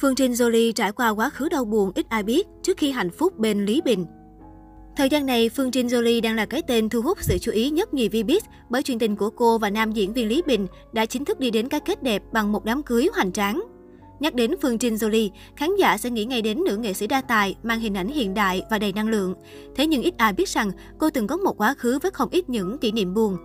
Phương Trinh Jolie trải qua quá khứ đau buồn ít ai biết trước khi hạnh phúc bên Lý Bình. Thời gian này, Phương Trinh Jolie đang là cái tên thu hút sự chú ý nhất nhì Vbiz bởi chuyện tình của cô và nam diễn viên Lý Bình đã chính thức đi đến cái kết đẹp bằng một đám cưới hoành tráng. Nhắc đến Phương Trinh Jolie, khán giả sẽ nghĩ ngay đến nữ nghệ sĩ đa tài, mang hình ảnh hiện đại và đầy năng lượng. Thế nhưng ít ai biết rằng cô từng có một quá khứ với không ít những kỷ niệm buồn.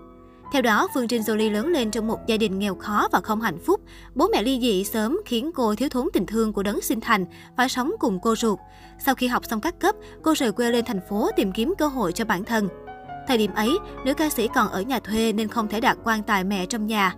Theo đó, Phương Trinh Jolie lớn lên trong một gia đình nghèo khó và không hạnh phúc. Bố mẹ ly dị sớm khiến cô thiếu thốn tình thương của đấng sinh thành, phải sống cùng cô ruột. Sau khi học xong các cấp, cô rời quê lên thành phố tìm kiếm cơ hội cho bản thân. Thời điểm ấy, nữ ca sĩ còn ở nhà thuê nên không thể đặt quan tài mẹ trong nhà.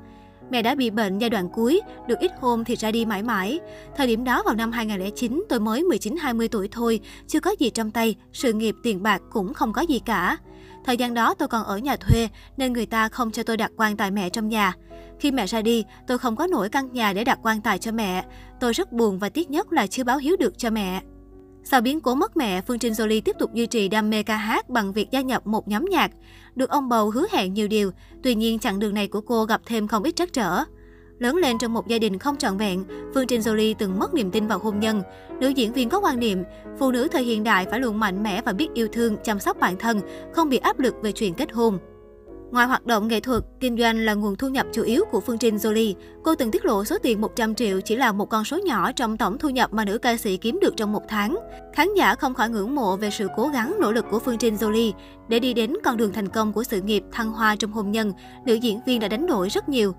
Mẹ đã bị bệnh giai đoạn cuối, được ít hôm thì ra đi mãi mãi. Thời điểm đó vào năm 2009, tôi mới 19-20 tuổi thôi, chưa có gì trong tay, sự nghiệp tiền bạc cũng không có gì cả. Thời gian đó tôi còn ở nhà thuê nên người ta không cho tôi đặt quan tài mẹ trong nhà. Khi mẹ ra đi, tôi không có nổi căn nhà để đặt quan tài cho mẹ. Tôi rất buồn và tiếc nhất là chưa báo hiếu được cho mẹ. Sau biến cố mất mẹ, Phương Trinh Jolie tiếp tục duy trì đam mê ca hát bằng việc gia nhập một nhóm nhạc. Được ông bầu hứa hẹn nhiều điều, tuy nhiên chặng đường này của cô gặp thêm không ít trắc trở. Lớn lên trong một gia đình không trọn vẹn, Phương Trinh Jolie từng mất niềm tin vào hôn nhân. Nữ diễn viên có quan niệm, phụ nữ thời hiện đại phải luôn mạnh mẽ và biết yêu thương, chăm sóc bản thân, không bị áp lực về chuyện kết hôn. Ngoài hoạt động nghệ thuật, kinh doanh là nguồn thu nhập chủ yếu của Phương Trinh Jolie. Cô từng tiết lộ số tiền 100 triệu chỉ là một con số nhỏ trong tổng thu nhập mà nữ ca sĩ kiếm được trong một tháng. Khán giả không khỏi ngưỡng mộ về sự cố gắng nỗ lực của Phương Trinh Jolie để đi đến con đường thành công của sự nghiệp thăng hoa trong hôn nhân. Nữ diễn viên đã đánh đổi rất nhiều.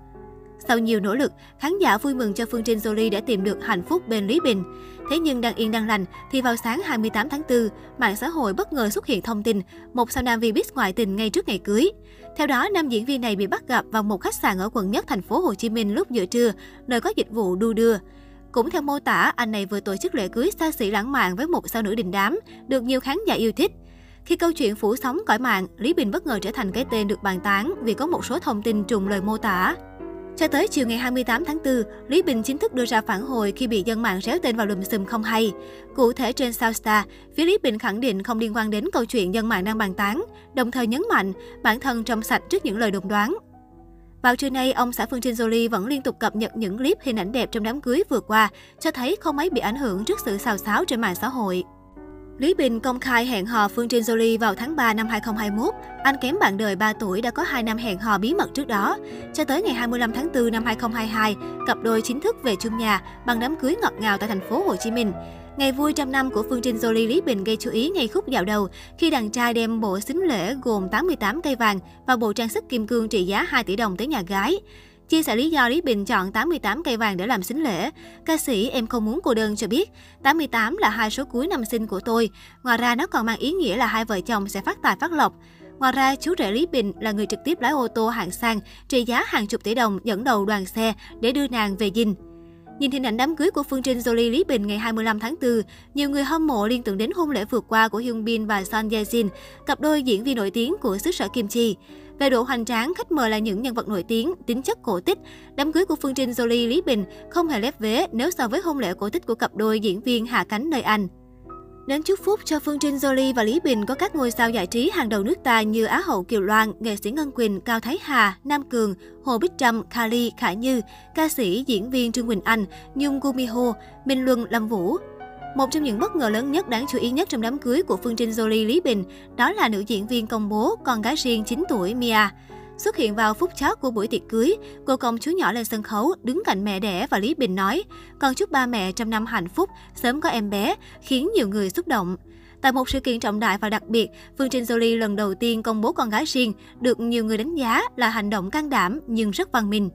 Sau nhiều nỗ lực, khán giả vui mừng cho Phương Trinh Jolie đã tìm được hạnh phúc bên Lý Bình. Thế nhưng đang yên đang lành thì vào sáng 28 tháng 4, mạng xã hội bất ngờ xuất hiện thông tin một sao nam Vbiz ngoại tình ngay trước ngày cưới. Theo đó, nam diễn viên này bị bắt gặp vào một khách sạn ở quận nhất thành phố Hồ Chí Minh lúc giữa trưa, nơi có dịch vụ đu đưa. Cũng theo mô tả, anh này vừa tổ chức lễ cưới xa xỉ lãng mạn với một sao nữ đình đám, được nhiều khán giả yêu thích. Khi câu chuyện phủ sóng cõi mạng, Lý Bình bất ngờ trở thành cái tên được bàn tán vì có một số thông tin trùng lời mô tả. Cho tới chiều ngày 28 tháng 4, Lý Bình chính thức đưa ra phản hồi khi bị dân mạng réo tên vào lùm xùm không hay. Cụ thể trên Southstar, phía Lý Bình khẳng định không liên quan đến câu chuyện dân mạng đang bàn tán, đồng thời nhấn mạnh bản thân trong sạch trước những lời đồn đoán. Vào trưa nay, ông xã Phương Trinh Jolie vẫn liên tục cập nhật những clip hình ảnh đẹp trong đám cưới vừa qua, cho thấy không mấy bị ảnh hưởng trước sự xào xáo trên mạng xã hội. Lý Bình công khai hẹn hò Phương Trinh Jolie vào tháng 3 năm 2021. Anh kém bạn đời 3 tuổi đã có 2 năm hẹn hò bí mật trước đó. Cho tới ngày 25 tháng 4 năm 2022, cặp đôi chính thức về chung nhà bằng đám cưới ngọt ngào tại thành phố Hồ Chí Minh. Ngày vui trăm năm của Phương Trinh Jolie Lý Bình gây chú ý ngay khúc dạo đầu khi đàn trai đem bộ xính lễ gồm 88 cây vàng và bộ trang sức kim cương trị giá 2 tỷ đồng tới nhà gái. Chia sẻ lý do Lý Bình chọn 88 cây vàng để làm xính lễ, ca sĩ Em không muốn cô đơn cho biết, 88 là hai số cuối năm sinh của tôi. Ngoài ra nó còn mang ý nghĩa là hai vợ chồng sẽ phát tài phát lộc. Ngoài ra, chú rể Lý Bình là người trực tiếp lái ô tô hạng sang, trị giá hàng chục tỷ đồng dẫn đầu đoàn xe để đưa nàng về dinh. Nhìn hình ảnh đám cưới của Phương Trinh Jolie Lý Bình ngày 25 tháng 4, nhiều người hâm mộ liên tưởng đến hôn lễ vừa qua của Hyun Bin và Son Ye Jin, cặp đôi diễn viên nổi tiếng của xứ sở Kim Chi. Về độ hoành tráng, khách mời là những nhân vật nổi tiếng, tính chất cổ tích. Đám cưới của Phương Trinh Jolie Lý Bình không hề lép vế nếu so với hôn lễ cổ tích của cặp đôi diễn viên hạ cánh nơi Anh. Đến chúc phúc cho Phương Trinh Jolie và Lý Bình có các ngôi sao giải trí hàng đầu nước ta như Á hậu Kiều Loan, nghệ sĩ Ngân Quỳnh, Cao Thái Hà, Nam Cường, Hồ Bích Trâm, Kali, Khả Như, ca sĩ, diễn viên Trương Quỳnh Anh, Nhung Gumiho, Minh Luân, Lâm Vũ. Một trong những bất ngờ lớn nhất đáng chú ý nhất trong đám cưới của Phương Trinh Jolie Lý Bình, đó là nữ diễn viên công bố con gái riêng 9 tuổi Mia. Xuất hiện vào phút chót của buổi tiệc cưới, cô công chúa nhỏ lên sân khấu, đứng cạnh mẹ đẻ và Lý Bình nói, con chúc ba mẹ trăm năm hạnh phúc, sớm có em bé, khiến nhiều người xúc động. Tại một sự kiện trọng đại và đặc biệt, Phương Trinh Jolie lần đầu tiên công bố con gái riêng, được nhiều người đánh giá là hành động can đảm nhưng rất văn minh.